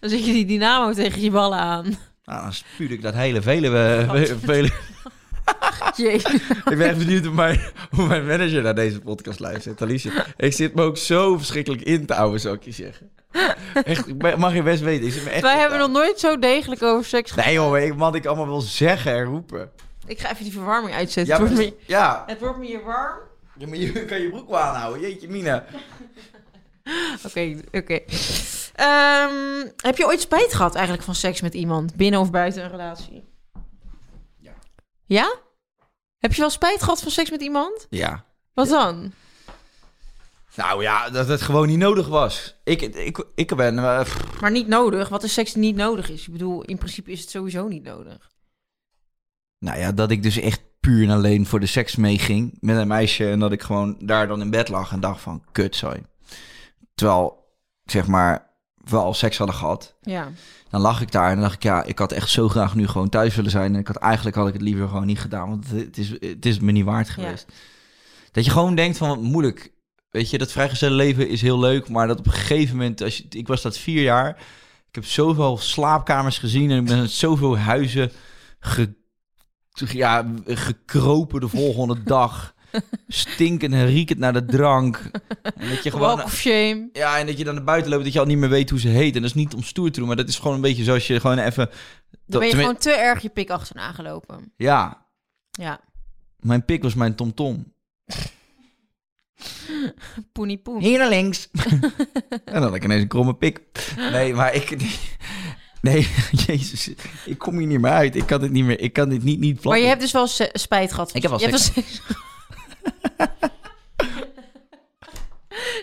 Dan zet je die dynamo tegen je ballen aan. nou dan spuur ik dat hele Veluwe... Ve- Veluwe. Jee. ik ben echt benieuwd hoe mijn, hoe mijn manager naar deze podcast luistert, Alicia. Ik zit me ook zo verschrikkelijk in te houden, zou ik je zeggen. Echt, ik mag je best weten. Ik zit me echt Wij hebben nog nooit zo degelijk over seks gehad. Nee joh, ik, wat ik allemaal wil zeggen en roepen. Ik ga even die verwarming uitzetten. Ja, het, wordt me, ja. het wordt me hier warm. Ja, maar je kan je broek wel aanhouden. Jeetje mina. Oké, oké. Ehm, heb je ooit spijt gehad eigenlijk van seks met iemand? Binnen of buiten een relatie? Ja. Heb je wel spijt gehad van seks met iemand? Ja. Wat dan? Nou ja, dat het gewoon niet nodig was. Ik, ik, ik ben... eh, Maar niet nodig. Wat is seks die niet nodig is? Ik bedoel, in principe is het sowieso niet nodig. nou ja, dat ik dus echt puur en alleen voor de seks meeging met een meisje. En dat ik gewoon daar dan in bed lag en dacht van, kut, sorry. Terwijl, zeg maar, we al seks hadden gehad. Ja. Dan lag ik daar en dan dacht ik, ja, ik had echt zo graag nu gewoon thuis willen zijn. En ik had eigenlijk had ik het liever gewoon niet gedaan, want het, is, het is me niet waard geweest. Dat je gewoon denkt van, wat moeilijk. Weet je, dat vrijgezellenleven is heel leuk, maar dat op een gegeven moment, als je, ik was dat vier jaar. Ik heb zoveel slaapkamers gezien en ik ben zoveel huizen ge, ja, gekropen de volgende dag. Stinkend en riekend naar de drank. En dat je gewoon... Walk of shame. Ja, en dat je dan naar buiten loopt dat je al niet meer weet hoe ze heet. En dat is niet om stoer te doen, maar dat is gewoon een beetje zoals je gewoon even... Dan ben je gewoon te erg je pik achterna gelopen. Ja, Ja. mijn pik was mijn tomtom. Poenie poen. Hier naar links. en dan had ik ineens een kromme pik. Nee, maar ik... Nee, jezus. Ik kom hier niet meer uit. Ik kan dit niet meer. Ik kan dit niet, niet Maar plakken. je hebt dus wel spijt gehad. Ik heb wel je hebt seks.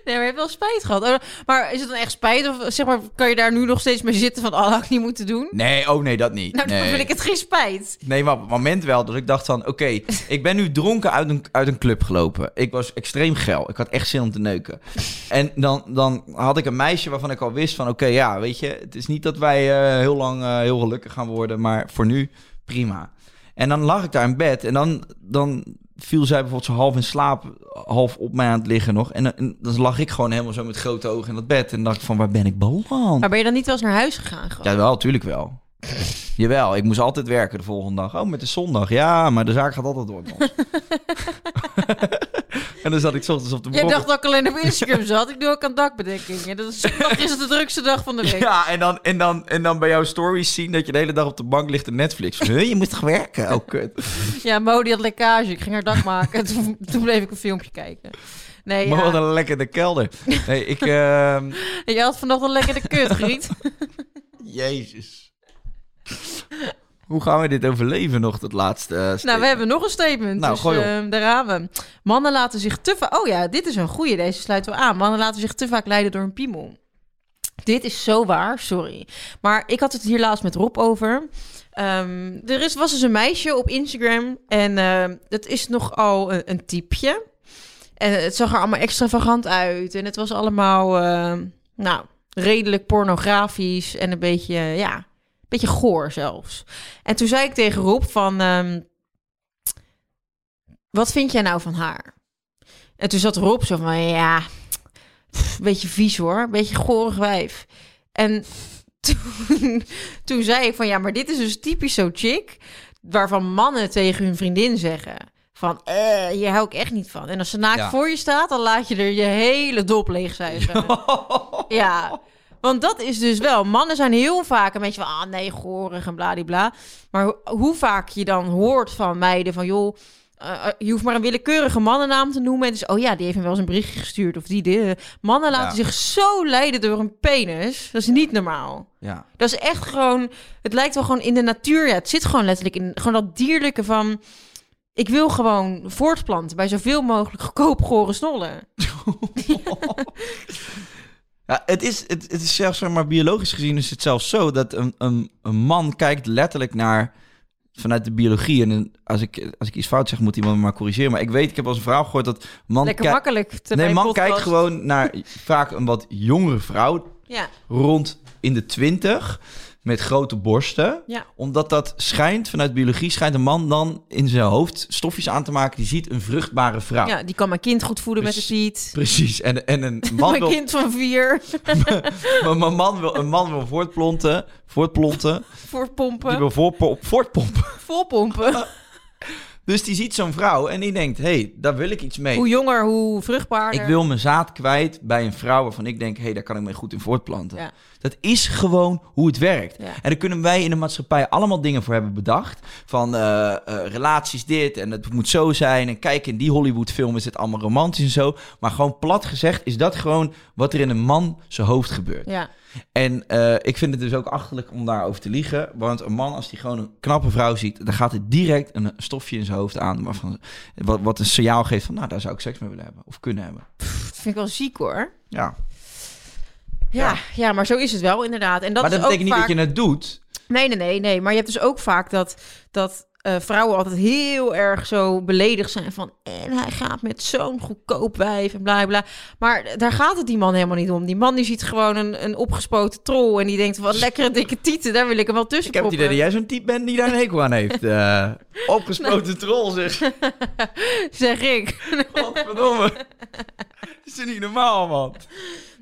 Nee, maar je hebt wel spijt gehad. Oh, Maar is het dan echt spijt? Of zeg maar, kan je daar nu nog steeds mee zitten van... Oh, had ik niet moeten doen? Nee, oh nee, dat niet. Nou, dan nee. vind ik het geen spijt. Nee, maar op het moment wel dat ik dacht van... Oké, ik ben nu dronken uit een, uit een club gelopen. Ik was extreem geil. Ik had echt zin om te neuken. En dan, dan had ik een meisje waarvan ik al wist van... Oké, ja, weet je... Het is niet dat wij eh, heel lang eh, heel gelukkig gaan worden. Maar voor nu, prima. En dan lag ik daar in bed. En dan, dan viel zij bijvoorbeeld zo half in slaap... Half op mij aan het liggen nog. En, dan- en dan lag ik gewoon helemaal zo met grote ogen in dat bed. En dacht ik van, waar ben ik beland? Maar ben je dan niet wel eens naar huis gegaan? Gewoon? Ja, wel, tuurlijk wel. Jawel, ik moest altijd werken de volgende dag. Oh, met de zondag. Ja, maar de zaak gaat altijd door. en dan zat ik ochtends op de Jij dacht dat ik alleen op Instagram zat. Ik doe ook aan dakbedekking. En dat is, zondag is het de drukste dag van de week. Ja, en dan, en, dan, en dan bij jouw stories zien dat je de hele dag op de bank ligt en Netflix. "Huh, je moet toch werken? Oh, kut. Ja, Mo die had lekkage. Ik ging haar dak maken. Toen, toen bleef ik een filmpje kijken. Nee, Maar ja. wat een lekkere kelder. Nee, ik... ehm, je had vanochtend een lekkere kut, Griet. Jezus. Hoe gaan we dit overleven nog, dat laatste eh, nou, we hebben nog een statement. Nou, dus gooi ehm, daar gaan we. Mannen laten zich te vaak... Oh ja, dit is een goeie. Deze sluiten we aan. Mannen laten zich te vaak leiden door een piemel. Dit is zo waar, sorry. Maar ik had het hier laatst met Rob over. Ehm, er is, was dus een meisje op Instagram. En ehm dat is nogal een, een typeje. En het zag er allemaal extravagant uit. En het was allemaal, ehm, nou, redelijk pornografisch. En een beetje, ja, beetje goor zelfs. En toen zei ik tegen Rob van... ehm, wat vind jij nou van haar? En toen zat Rob zo van, ja, pff, beetje vies hoor, beetje gorig wijf. En toen, toen zei ik van, ja, maar dit is dus typisch zo chick, waarvan mannen tegen hun vriendin zeggen van, eh, hier hou ik echt niet van. En als ze naakt Ja. voor je staat, dan laat je er je hele dop leegzuigen. Ja, want dat is dus wel. Mannen zijn heel vaak een beetje van, ah nee, gorig en bladibla. Maar ho- hoe vaak je dan hoort van meiden van, joh, eh, eh, je hoeft maar een willekeurige mannennaam te noemen. En dus, oh ja, die heeft hem wel eens een berichtje gestuurd. Of die, die. Mannen laten Ja. zich zo leiden door een penis. Dat is niet normaal. Ja. Dat is echt gewoon, het lijkt wel gewoon in de natuur. Ja, het zit gewoon letterlijk in, gewoon dat dierlijke van... Ik wil gewoon voortplanten bij zoveel mogelijk goedkoop gore snollen. Ja, het is, het, het is zelfs, zeg maar, biologisch gezien is het zelfs zo dat een, een, een man kijkt letterlijk naar vanuit de biologie. En als ik, als ik iets fout zeg, moet iemand me maar corrigeren. Maar ik weet, ik heb als een vrouw gehoord dat man Lekker makkelijk. te Nee, man podcast. kijkt gewoon naar vaak een wat jongere vrouw, Ja, rond in de twintig, met grote borsten. ja. Omdat dat schijnt, vanuit biologie, schijnt een man dan in zijn hoofd stofjes aan te maken die ziet een vruchtbare vrouw. ja, die kan mijn kind goed voeden met de tiet. Precies. En, en een man Mijn wil, kind van vier. maar een man wil, een man wil voortplonten, voortplonten. Die Voortpompen. wil voorpo- voortpompen. Volpompen. Dus die ziet zo'n vrouw en die denkt, hé, hey, daar wil ik iets mee. Hoe jonger, hoe vruchtbaarder. Ik wil mijn zaad kwijt bij een vrouw waarvan ik denk, hé, hey, daar kan ik mee goed in voortplanten. Ja. Dat is gewoon hoe het werkt. Ja. En daar kunnen wij in de maatschappij allemaal dingen voor hebben bedacht. Van eh, eh, relaties dit en het moet zo zijn. En kijk, in die Hollywoodfilm is het allemaal romantisch en zo. Maar gewoon plat gezegd is dat gewoon wat er in een man zijn hoofd gebeurt. Ja. En eh, ik vind het dus ook achterlijk om daarover te liegen. Want een man, als hij gewoon een knappe vrouw ziet, dan gaat er direct een stofje in zijn hoofd aan. Waarvan, wat, wat een signaal geeft van, nou, daar zou ik seks mee willen hebben. Of kunnen hebben. Dat vind ik wel ziek hoor. Ja. Ja, ja. maar zo is het wel inderdaad. En dat maar dat betekent niet vaak... dat je het doet. Nee, nee, nee, nee. Maar je hebt dus ook vaak dat, dat eh, vrouwen altijd heel erg zo beledigd zijn van... en hij gaat met zo'n goedkoop wijf en bla bla. Maar daar gaat het die man helemaal niet om. Die man die ziet gewoon een, een opgespoten trol en die denkt van... lekkere dikke tieten, daar wil ik hem wel tussen Ik heb het idee dat jij zo'n type bent die daar een hekel aan heeft. Eh opgespoten troll, zeg. Zeg ik. Godverdomme. Dat is niet normaal, man?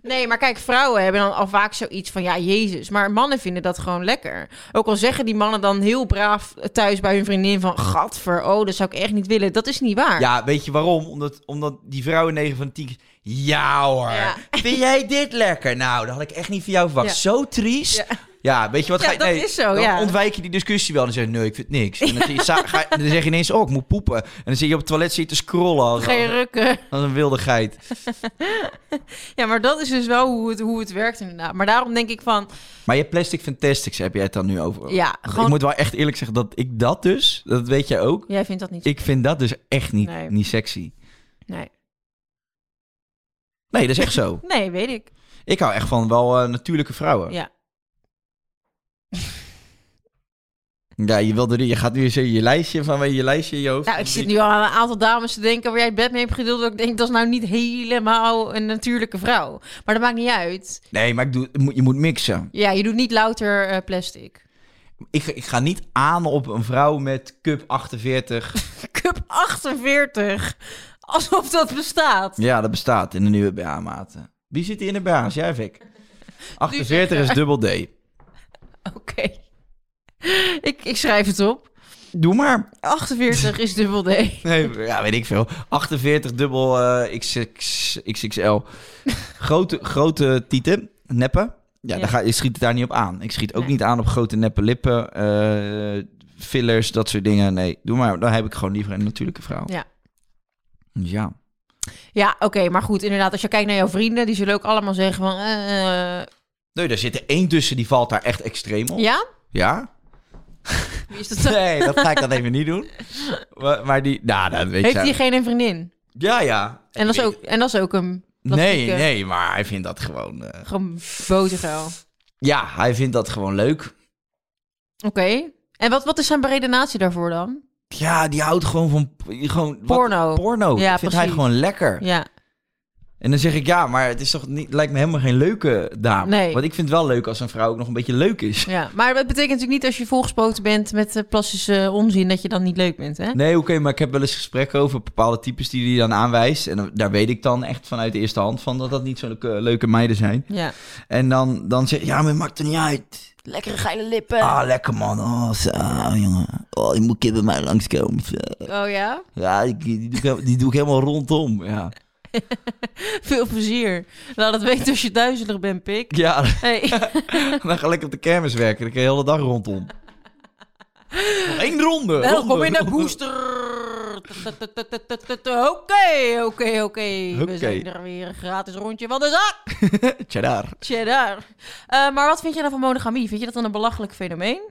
Nee, maar kijk, vrouwen hebben dan al vaak zoiets van... ja, jezus. Maar mannen vinden dat gewoon lekker. Ook al zeggen die mannen dan heel braaf thuis bij hun vriendin van... gadver, oh, dat zou ik echt niet willen. Dat is niet waar. Ja, weet je waarom? Omdat, omdat die vrouwen 9 van 10... Ja hoor. Ja. Vind jij dit lekker? Nou, dat had ik echt niet van jou verwacht. Ja. Zo triest. Ja. Ja, weet je wat? Ja, ga je, dat nee, is zo, dan ja. ontwijk je die discussie wel en dan zeg je, nee, ik vind niks. En dan, je, ga, dan zeg je ineens, oh, ik moet poepen. En dan zit je op het toilet zitten te scrollen als, Ga je rukken. als een wilde geit. Ja, maar dat is dus wel hoe het, hoe het werkt inderdaad. Maar daarom denk ik van, Maar je plastic fantastics heb jij het dan nu over? ja, gewoon... Ik moet wel echt eerlijk zeggen dat ik dat dus, dat weet jij ook, Jij vindt dat niet... ik vind dat dus echt niet, Nee. niet sexy. Nee. Nee, dat is echt zo. nee, weet ik. Ik hou echt van wel eh, natuurlijke vrouwen. Ja. Ja, je, wilde, je gaat nu eens je lijstje van je lijstje in je hoofd. Nou, ik zit nu al aan een aantal dames te denken waar jij bed mee hebt gedeeld. Dat ik denk, dat is nou niet helemaal een natuurlijke vrouw. Maar dat maakt niet uit. Nee, maar ik doe, je moet mixen. Ja, je doet niet louter eh, plastic. Ik, ik ga niet aan op een vrouw met cup 48. Cup 48. Alsof dat bestaat. ja, dat bestaat in de nieuwe BH-maten. Wie zit hier in de BH's? Jij, Vic? 48 is dubbel D. Oké. Ik, ik schrijf het op. Doe maar. 48 is dubbel D. Nee, ja, weet ik veel. 48 dubbel eh, XX, XXL. grote, grote tieten, neppen. Ja, Ja. Daar ga, je schiet het daar niet op aan. Ik schiet ook Nee. niet aan op grote neppe lippen, eh, fillers, dat soort dingen. Nee, doe maar. Dan heb ik gewoon liever een natuurlijke vrouw. Ja. Dus ja. Ja, oké, maar goed, inderdaad, als je kijkt naar jouw vrienden, die zullen ook allemaal zeggen van... eh, Nee, daar zit er één tussen, die valt daar echt extreem op. ja? Ja? Wie is dat dan? Nee, dat ga ik dan even niet doen. Maar, maar die, nou, dat weet Heeft je. diegene een vriendin? Ja, ja. En dat is ook, en dat is ook een Nee, plastieke- nee, maar hij vindt dat gewoon... eh, Gewoon botergeil. Ja, hij vindt dat gewoon leuk. Oké. En wat, wat is zijn beredenatie daarvoor dan? Ja, die houdt gewoon van gewoon wat- Porno. porno. Ja, vindt hij precies. gewoon lekker. Ja. En dan zeg ik ja, maar het is toch niet, lijkt me helemaal geen leuke dame. Nee. Want ik vind het wel leuk als een vrouw ook nog een beetje leuk is. ja. Maar dat betekent natuurlijk niet als je volgespoten bent met eh, plastische onzin dat je dan niet leuk bent, hè? Nee, oké, maar ik heb wel eens gesprekken over bepaalde types die hij dan aanwijst. En daar weet ik dan echt vanuit de eerste hand van dat dat niet zo'n leuke, leuke meiden zijn. Ja. En dan, dan zeg je, ja, maar het maakt er niet uit. Lekkere geile lippen. Ah, lekker man. Oh, zo, jongen. Oh, je moet een keer bij mij langskomen. Zo. Oh ja? Ja, die, die, doe ik, die doe ik helemaal rondom. Ja, Veel plezier. Laat het weten als je duizelig bent, pik. ja Hey. dan ga ik lekker op de kermis werken. Dan kun je de hele dag rondom. Één ronde. Welkom in de booster. Oké, oké, oké. We zijn er weer een gratis rondje van de zak. Tjadaar. Cheddar. Eh, maar wat vind je nou van monogamie? Vind je dat dan een belachelijk fenomeen?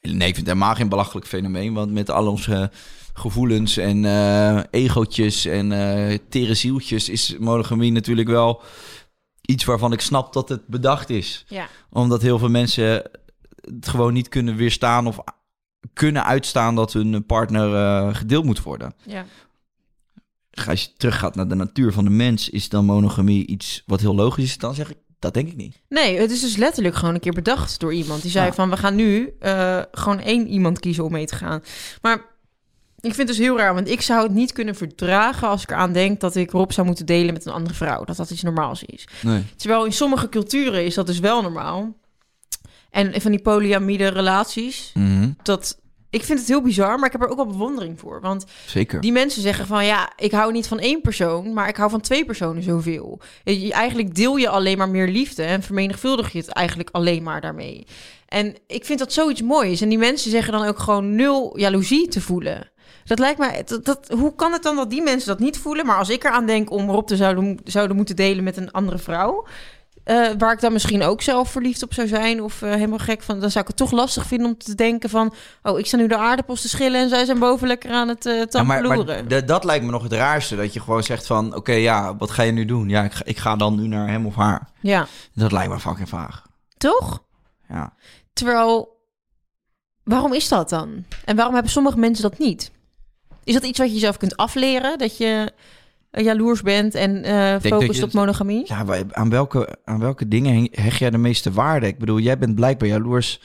Nee, ik vind het helemaal geen belachelijk fenomeen. Want met al onze gevoelens en eh egootjes en eh tere zieltjes... is monogamie natuurlijk wel iets waarvan ik snap dat het bedacht is. Ja. Omdat heel veel mensen het gewoon niet kunnen weerstaan... of kunnen uitstaan dat hun partner eh, gedeeld moet worden. Ja. Als je teruggaat naar de natuur van de mens... is dan monogamie iets wat heel logisch is? Dan zeg ik, dat denk ik niet. Nee, het is dus letterlijk gewoon een keer bedacht door iemand. Die zei Ja. van, we gaan nu gewoon één iemand kiezen om mee te gaan. Maar ik vind het dus heel raar, want ik zou het niet kunnen verdragen... als ik eraan denk dat ik Rob zou moeten delen met een andere vrouw. Dat dat iets normaals is. Nee. Terwijl in sommige culturen is dat dus wel normaal. En van die polyamide relaties, dat... Ik vind het heel bizar, maar ik heb er ook wel bewondering voor. Want Zeker. die mensen zeggen van ja, ik hou niet van één persoon, maar ik hou van twee personen zoveel. Je, eigenlijk deel je alleen maar meer liefde en vermenigvuldig je het eigenlijk alleen maar daarmee. En ik vind dat zoiets moois. En die mensen zeggen dan ook gewoon nul jaloezie te voelen. Dat lijkt mij, dat, dat, hoe kan het dan dat die mensen dat niet voelen? Maar als ik eraan denk om Rob te zouden, zouden moeten delen met een andere vrouw, eh, waar ik dan misschien ook zelf verliefd op zou zijn of eh, helemaal gek van, dan zou ik het toch lastig vinden om te denken van, oh, ik sta nu de aardappels te schillen en zij zijn boven lekker aan het uh, Ja, maar, dat lijkt me nog het raarste. Dat je gewoon zegt van... Oké, ja, wat ga je nu doen? Ja, ik ga, ik ga dan nu naar hem of haar. Ja, Dat lijkt me fucking vaag. toch? Ja. Terwijl, waarom is dat dan? En waarom hebben sommige mensen dat niet? Is dat iets wat je zelf kunt afleren? Dat je eh, jaloers bent en eh focust je- op monogamie? Ja, aan welke, aan welke dingen hecht jij de meeste waarde? Ik bedoel, jij bent blijkbaar jaloers...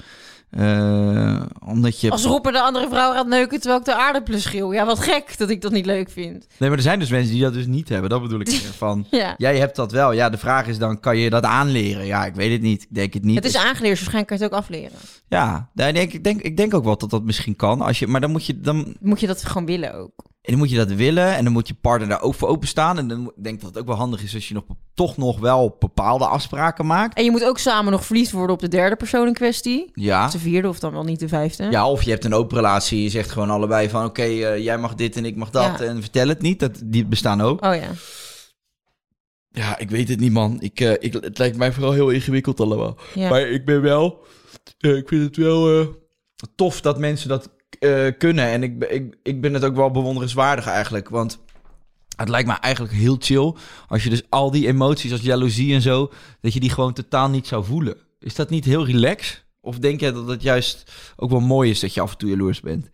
eh, omdat je... Als Rob er de andere vrouw gaat neuken terwijl ik de aardappelen schil. Ja, wat gek dat ik dat niet leuk vind. Nee, maar er zijn dus mensen die dat dus niet hebben. Dat bedoel ik meer van... Ja. Jij hebt dat wel. Ja, de vraag is dan, kan je dat aanleren? Ja, ik weet het niet. Ik denk het niet. Het is aangeleerd, dus waarschijnlijk kan je het ook afleren. Ja, nee, ik, denk, ik, denk, ik denk ook wel dat dat misschien kan. Als je, maar dan moet je... Dan, Moet je dat gewoon willen ook? En dan moet je dat willen en dan moet je partner daar ook voor openstaan. En dan denk ik dat het ook wel handig is als je nog toch nog wel bepaalde afspraken maakt. En je moet ook samen nog verliefd worden op de derde persoon in kwestie. Ja. De vierde of dan wel niet de vijfde. Ja, of je hebt een open relatie. Je zegt gewoon allebei van oké, eh, jij mag dit en ik mag dat. Ja. En vertel het niet. Dat, die bestaan ook. Oh ja. Ja, ik weet het niet man. Ik, eh, ik, het lijkt mij vooral heel ingewikkeld allemaal. ja. Maar ik ben wel... eh, ik vind het wel eh, tof dat mensen dat eh, kunnen. En ik, ik, ik ben het ook wel bewonderenswaardig eigenlijk. Want het lijkt me eigenlijk heel chill... als je dus al die emoties als jaloezie en zo... dat je die gewoon totaal niet zou voelen. Is dat niet heel relax? Of denk je dat het juist ook wel mooi is dat je af en toe jaloers bent?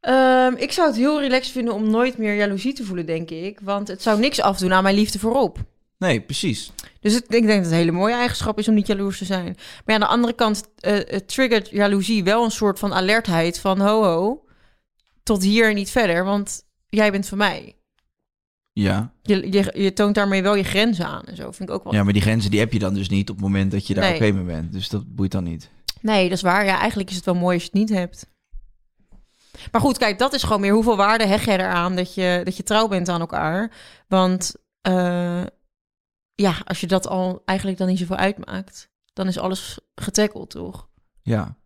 Ehm, ik zou het heel relaxed vinden om nooit meer jaloezie te voelen, denk ik. Want het zou niks afdoen aan mijn liefde voorop. Nee, precies. Dus het, ik denk dat het een hele mooie eigenschap is om niet jaloers te zijn. Maar ja, aan de andere kant het triggert jaloezie wel een soort van alertheid van ho ho, tot hier en niet verder, want jij bent van mij. Ja. Je, je, je toont daarmee wel je grenzen aan en zo, vind ik ook wel. ja, maar die grenzen die heb je dan dus niet op het moment dat je daar Nee. oké mee bent. Dus dat boeit dan niet. Nee, dat is waar. Ja, eigenlijk is het wel mooi als je het niet hebt. Maar goed, kijk, dat is gewoon meer hoeveel waarde heg jij eraan dat je, dat je trouw bent aan elkaar. Want eh, ja, als je dat al eigenlijk dan niet zoveel uitmaakt, dan is alles getackled, toch? Ja,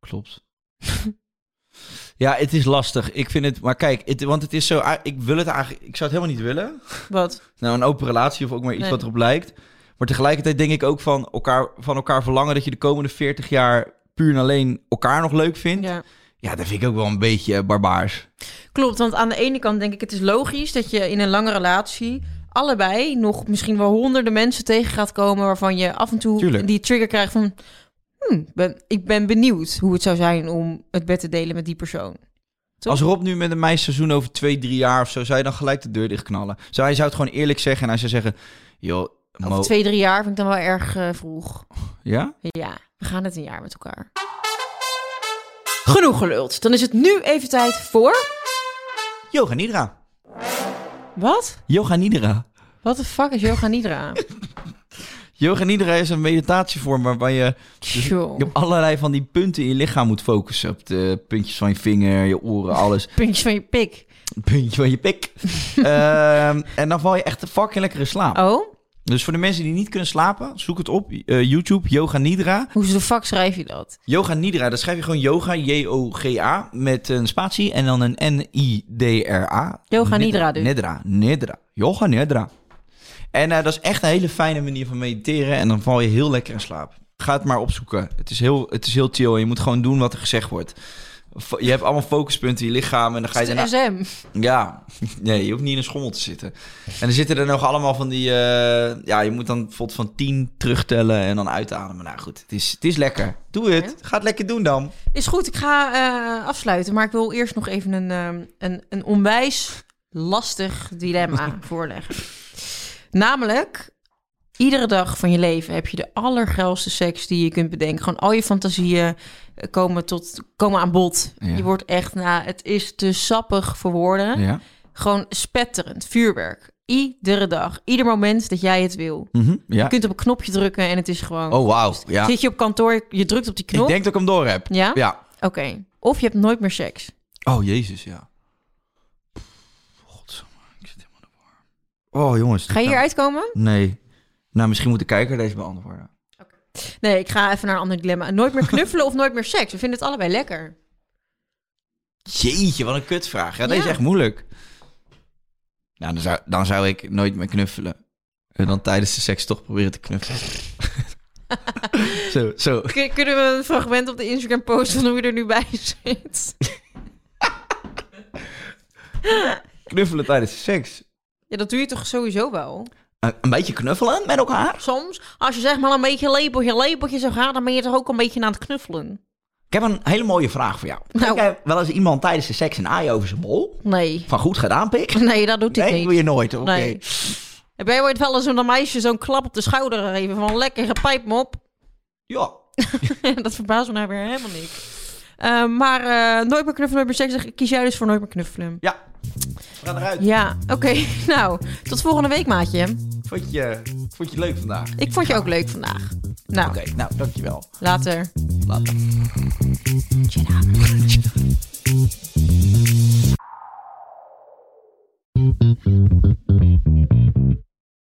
klopt. ja, het is lastig. Ik vind het, maar kijk, het, want het is zo. Ik wil het eigenlijk, ik zou het helemaal niet willen. Wat? Nou, een open relatie of ook maar iets Nee. wat erop lijkt. Maar tegelijkertijd denk ik ook van elkaar, van elkaar verlangen dat je de komende 40 jaar puur en alleen elkaar nog leuk vindt. Ja, Ja. dat vind ik ook wel een beetje barbaars. Klopt, want aan de ene kant denk ik het is logisch dat je in een lange relatie allebei nog misschien wel honderden mensen tegen gaat komen waarvan je af en toe Tuurlijk. die trigger krijgt van hmm, ben, ik ben benieuwd hoe het zou zijn om het bed te delen met die persoon. Toch? Als Rob nu met een meisseizoen over twee, drie jaar of zo, zou je dan gelijk de deur dichtknallen? Zou hij zou het gewoon eerlijk zeggen en hij zou zeggen, joh, Mo, Over twee, drie jaar vind ik dan wel erg eh, vroeg. ja? Ja, we gaan het een jaar met elkaar. Genoeg geluld. Dan is het nu even tijd voor... Yoga Nidra. Wat? Yoga Nidra. Wat de fuck is yoga nidra? Yoga Nidra is een meditatievorm waarbij je. Je op allerlei van die punten in je lichaam moet focussen. Op de puntjes van je vinger, je oren, alles. Puntjes van je pik. Puntje van je pik. Ehm, en dan val je echt fucking lekker in slaap. Oh? Dus voor de mensen die niet kunnen slapen, zoek het op. Eh, YouTube, Yoga Nidra. Hoe de fuck schrijf je dat? Yoga Nidra, daar schrijf je gewoon yoga, J-O-G-A, met een spatie en dan een N-I-D-R-A. Yoga Nidra dus. Nidra, Nidra. Yoga Nidra. En eh, dat is echt een hele fijne manier van mediteren en dan val je heel lekker in slaap. Ga het maar opzoeken. Het is heel, het is heel chill en je moet gewoon doen wat er gezegd wordt. Je hebt allemaal focuspunten in je lichaam en dan ga je daarna... SM? Ja, nee, je hoeft niet in een schommel te zitten. En er zitten er nog allemaal van die... eh, ja, je moet dan bijvoorbeeld van 10 terugtellen en dan uitademen. Nou goed, het is, het is lekker. Doe het. Ga het lekker doen dan. Is goed, ik ga eh, afsluiten. Maar ik wil eerst nog even een, ehm, een, een onwijs lastig dilemma voorleggen. Namelijk, iedere dag van je leven heb je de allergeilste seks die je kunt bedenken. Gewoon al je fantasieën eh, komen, tot, komen aan bod. Ja. Je wordt echt, nou, het is te sappig voor woorden. Ja. Gewoon spetterend, vuurwerk. Iedere dag, ieder moment dat jij het wil. Mhm, ja. Je kunt op een knopje drukken en het is gewoon... Oh, wauw. Ja. Zit je op kantoor, je drukt op die knop. Ik denk dat ik hem door heb. Ja? Ja. Oké. Of je hebt nooit meer seks. Oh, jezus, ja. Godsamme, ik zit helemaal de war. Oh, jongens. Ga je hier uitkomen? Nee. Nou, misschien moet de kijker deze beantwoorden. Nee, ik ga even naar een ander dilemma. Nooit meer knuffelen of nooit meer seks? We vinden het allebei lekker. Jeetje, wat een kutvraag. Ja, deze Ja. is echt moeilijk. Nou, dan zou, dan zou ik nooit meer knuffelen. En dan tijdens de seks toch proberen te knuffelen. zo, zo. Kun- Kunnen we een fragment op de Instagram posten van hoe je er nu bij zit? Knuffelen tijdens de seks. Ja, dat doe je toch sowieso wel? Een, een beetje knuffelen met elkaar? Soms, als je zeg maar een beetje lepeltje, lepeltje zo gaat, dan ben je toch ook een beetje aan het knuffelen? Ik heb een hele mooie vraag voor jou. Nou. Kijk jij wel eens iemand tijdens de seks een aai over zijn bol? Nee. Van goed gedaan, pik? Nee, dat doet ik Nee, niet. doe je nooit. Oké. Nee. Heb jij ooit wel eens een meisje zo'n klap op de schouder gegeven van lekker pijp me op? Ja. dat verbaast me nou weer helemaal niet. Eh, maar eh, nooit meer knuffelen, nooit meer seks. Kies jij dus voor nooit meer knuffelen? Ja. We gaan eruit. Ja, oké. Nou, tot volgende week, maatje. Vond je, vond je leuk vandaag? Ik vond je ook leuk vandaag. Nou, oké. Nou, dankjewel. Later. Later.